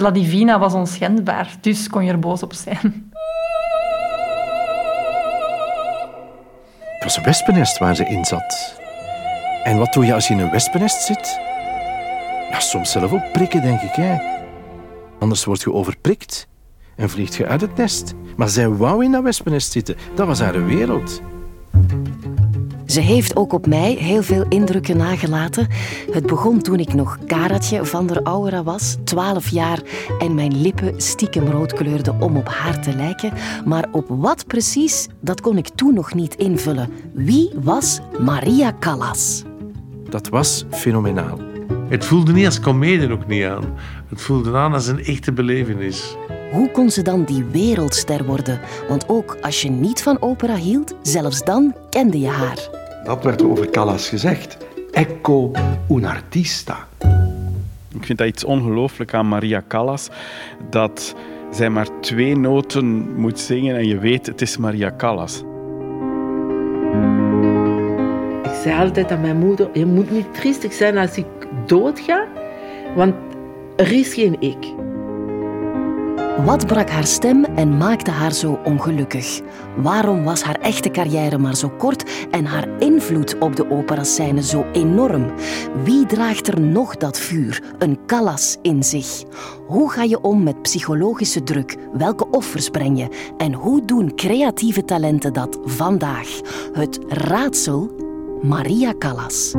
La Divina was onschendbaar, dus kon je er boos op zijn. Het was een wespennest waar ze in zat. En wat doe je als je in een wespennest zit? Ja, soms zelf ook prikken, denk ik. Hè? Anders word je overprikt en vliegt je uit het nest. Maar zij wou in dat wespennest zitten. Dat was haar wereld. Ze heeft ook op mij heel veel indrukken nagelaten. Het begon toen ik nog Karatje van der Aura was, 12 jaar, en mijn lippen stiekem rood kleurden om op haar te lijken. Maar op wat precies, dat kon ik toen nog niet invullen. Wie was Maria Callas? Dat was fenomenaal. Het voelde niet als komedie ook niet aan. Het voelde aan als een echte belevenis. Hoe kon ze dan die wereldster worden? Want ook als je niet van opera hield, zelfs dan kende je haar. Dat werd over Callas gezegd. Ecco un artista. Ik vind dat iets ongelooflijk aan Maria Callas. Dat zij maar twee noten moet zingen en je weet, het is Maria Callas. Ik zei altijd aan mijn moeder, je moet niet triestig zijn als ik doodga, want er is geen ik. Wat brak haar stem en maakte haar zo ongelukkig? Waarom was haar echte carrière maar zo kort en haar invloed op de operascène zo enorm? Wie draagt er nog dat vuur, een Callas in zich? Hoe ga je om met psychologische druk? Welke offers breng je? En hoe doen creatieve talenten dat vandaag? Het raadsel Maria Callas.